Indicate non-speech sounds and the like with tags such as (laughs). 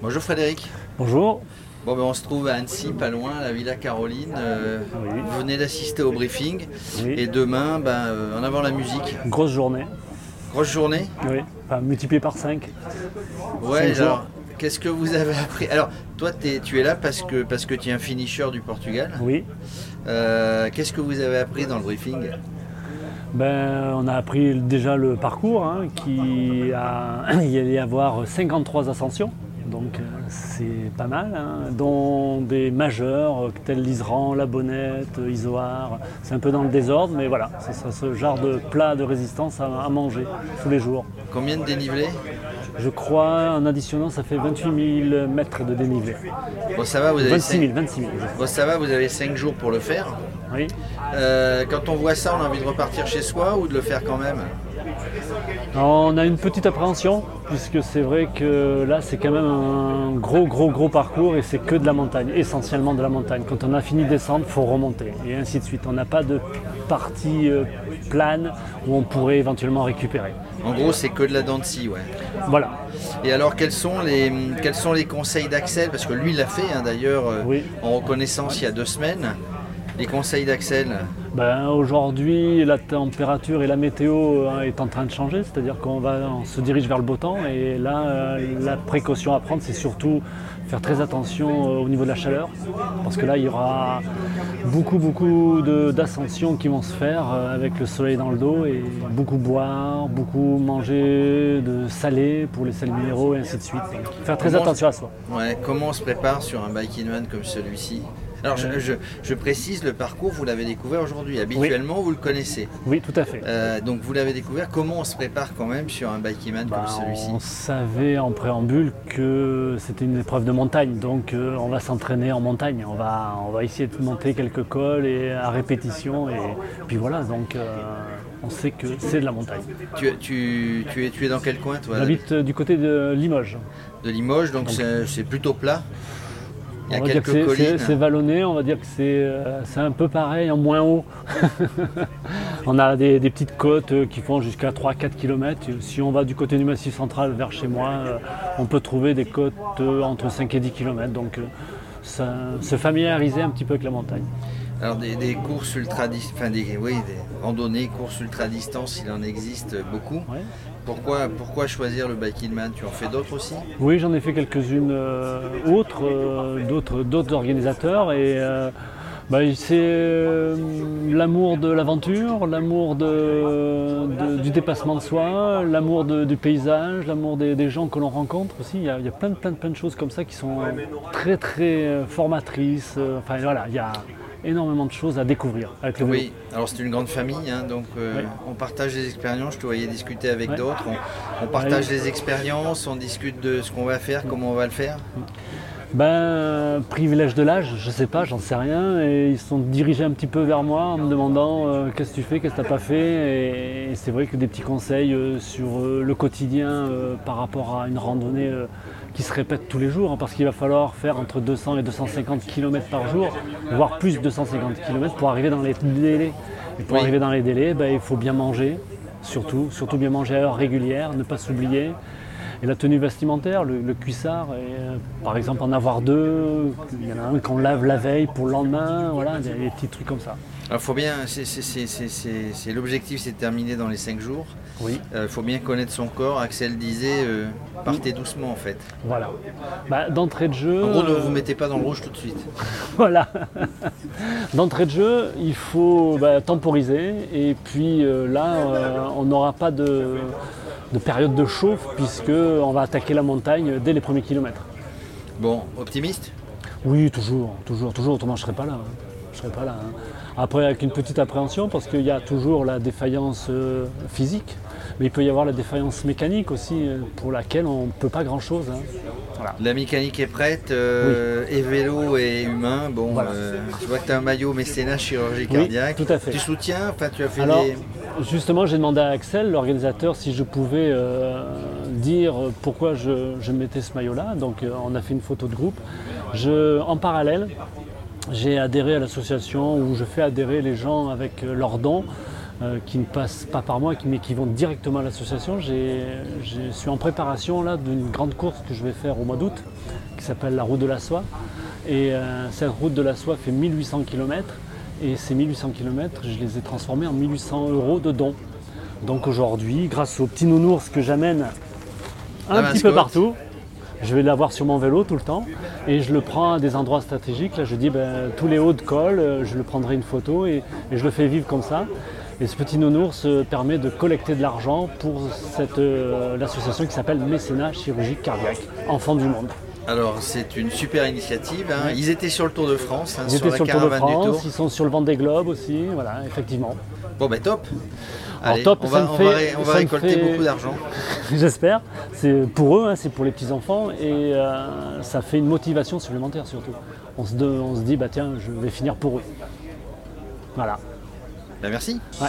Bonjour Frédéric. Bonjour. Bon, ben, on se trouve à Annecy, pas loin, à la Villa Caroline. Euh, Oui. Vous venez d'assister au briefing. Oui. Et demain, ben, euh, en avant la musique. Grosse journée. Grosse journée Oui. Enfin, multiplié par 5. Ouais, alors, qu'est-ce que vous avez appris? Alors, toi, tu es là parce que, parce que tu es un finisher du Portugal. Oui. Euh, qu'est-ce que vous avez appris dans le briefing? Ben, on a appris déjà le parcours, hein, qui a, (clears throat) il allait y avoir 53 ascensions. Donc euh, c'est pas mal, hein, dont des majeurs euh, tels l'Isran, la Bonnette, euh, Isoar. C'est un peu dans le désordre, mais voilà, c'est ce genre de plat de résistance à, à manger tous les jours. Combien de dénivelé Je crois, en additionnant, ça fait 28 000 mètres de dénivelé. Bon, ça va, vous avez 26 000, cinq- 26 000. Bon, ça va, vous avez 5 jours pour le faire. Oui. Euh, quand on voit ça, on a envie de repartir chez soi ou de le faire quand même? On a une petite appréhension, puisque c'est vrai que là, c'est quand même un gros, gros, gros parcours et c'est que de la montagne, essentiellement de la montagne. Quand on a fini de descendre, il faut remonter, et ainsi de suite. On n'a pas de partie euh, plane où on pourrait éventuellement récupérer. En gros, c'est que de la dent de scie, ouais. Voilà. Et alors, quels sont les, quels sont les conseils d'Axel? Parce que lui, il l'a fait hein, d'ailleurs euh, Oui. en reconnaissance il y a deux semaines. Les conseils d'Axel? Ben, Aujourd'hui, la température et la météo euh, est en train de changer, c'est-à-dire qu'on va, on se dirige vers le beau temps et là, euh, la précaution à prendre, c'est surtout faire très attention euh, au niveau de la chaleur, parce que là, il y aura beaucoup, beaucoup de- d'ascensions qui vont se faire euh, avec le soleil dans le dos et beaucoup boire, beaucoup manger de salé pour les sels minéraux et ainsi de suite. Donc, faire très Comment- attention à soi. Ouais, comment on se prépare sur un bike in one comme celui-ci? Alors, je, je- je précise, le parcours, vous l'avez découvert aujourd'hui. Habituellement, vous le connaissez. Oui, tout à fait. Euh, donc, vous l'avez découvert. Comment on se prépare quand même sur un bike in one Bah, comme celui-ci on savait en préambule que c'était une épreuve de montagne, donc euh, on va s'entraîner en montagne. On va, on va essayer de monter quelques cols et à répétition, et puis voilà. Donc euh, on sait que c'est de la montagne. tu, tu, tu es, tu es dans quel coin, toi? J'habite euh, du côté de Limoges. De Limoges, donc c'est plutôt plat. Il y a on va dire que c'est- c'est collines. c'est vallonné, on va dire que c'est euh, c'est un peu pareil en moins haut. (laughs) on a des, des petites côtes euh, qui font jusqu'à 3-4 km. Si on va du côté du Massif central vers chez moi, euh, on peut trouver des côtes entre 5 et 10 km. Donc se familiariser un petit peu avec la montagne. Alors des, des courses ultra enfin des, oui, des randonnées, courses ultra distance, il en existe beaucoup. Ouais. Pourquoi, pourquoi choisir le bike in man Tu en fais d'autres aussi? Oui, j'en ai fait quelques-unes euh, autres, euh, d'autres, d'autres organisateurs. Et euh, bah, c'est l'amour de l'aventure, l'amour de, de- du dépassement de soi, l'amour du paysage, l'amour des, des gens que l'on rencontre aussi. Il y, a, il y a plein, de- plein, plein de choses comme ça qui sont très, très formatrices. Enfin voilà, il y a énormément de choses à découvrir avec le vélo. Oui, alors c'est une grande famille, hein, donc euh, on partage des expériences, je te voyais discuter avec d'autres, on, on partage des expériences, on discute de ce qu'on va faire, comment on va le faire. Ben, privilège de l'âge, je sais pas, j'en sais rien. Et ils se sont dirigés un petit peu vers moi en me demandant euh, qu'est-ce que tu fais, qu'est-ce que tu n'as pas fait. Et, et c'est vrai que des petits conseils euh, sur euh, le quotidien par rapport à une randonnée qui se répète tous les jours, hein, parce qu'il va falloir faire entre 200 et 250 km par jour, voire plus de 250 km pour arriver dans les délais. Et pour Oui. arriver dans les délais, ben, il faut bien manger, surtout, surtout bien manger à heure régulière, ne pas s'oublier. Et la tenue vestimentaire, le, le cuissard, et, euh, par exemple en avoir deux, il y en a un qu'on lave la veille pour le lendemain, voilà, des, des petits trucs comme ça. Alors faut bien, c'est- l'objectif c'est de terminer dans les 5 jours. Oui. Il faut bien connaître son corps, Axel disait, euh, partez doucement en fait. Voilà. Bah, D'entrée de jeu. En gros ne euh, vous mettez pas dans le rouge tout de suite. (laughs) Voilà. (laughs) D'entrée de jeu, il faut bah, temporiser et puis euh, là, euh, on n'aura pas de, de période de chauffe puisque on va attaquer la montagne dès les premiers kilomètres. Bon, optimiste? Oui, toujours, toujours, toujours. Autrement, je serais pas là. hein. Je serais pas là. hein. Après, avec une petite appréhension, parce qu'il y a toujours la défaillance euh, physique, mais il peut y avoir la défaillance mécanique aussi, euh, pour laquelle on ne peut pas grand-chose. hein. Voilà. La mécanique est prête, euh, et vélo et humain. Bon, Voilà. je vois que tu as un maillot mécénat chirurgie Oui, cardiaque. tout à fait. Tu soutiens? Enfin, tu as fait Alors, des... justement, j'ai demandé à Axel, l'organisateur, si je pouvais euh, dire pourquoi je, mettais ce maillot-là. Donc, euh, on a fait une photo de groupe. En parallèle, j'ai adhéré à l'association où je fais adhérer les gens avec euh, leurs dons qui ne passent pas par moi, mais qui vont directement à l'association. Je suis en préparation là d'une grande course que je vais faire au mois d'août, qui s'appelle la route de la soie. Et cette route de la soie fait 1800 km. Et ces 1800 km, je les ai transformés en 1800 euros de dons. Donc aujourd'hui, grâce aux petits nounours que j'amène un petit peu partout, je vais l'avoir sur mon vélo tout le temps et je le prends à des endroits stratégiques. Là, je dis ben, tous les hauts de col, euh, je le prendrai une photo et, je le fais vivre comme ça. Et ce petit nounours euh, permet de collecter de l'argent pour euh, l'association qui s'appelle Mécénat Chirurgique Cardiaque, Enfants du Monde. Alors c'est une super initiative. Hein. Ils étaient sur le Tour de France, hein, ils étaient sur le Tour de France, ils sont sur le Vendée Globe aussi, voilà, effectivement. Bon ben top. Allez, top, on va, récolter beaucoup d'argent. (laughs) J'espère. C'est pour eux, hein, c'est pour les petits enfants et euh, ça fait une motivation supplémentaire surtout. On se, on se dit bah tiens, je vais finir pour eux. Voilà. Ben merci. Ouais.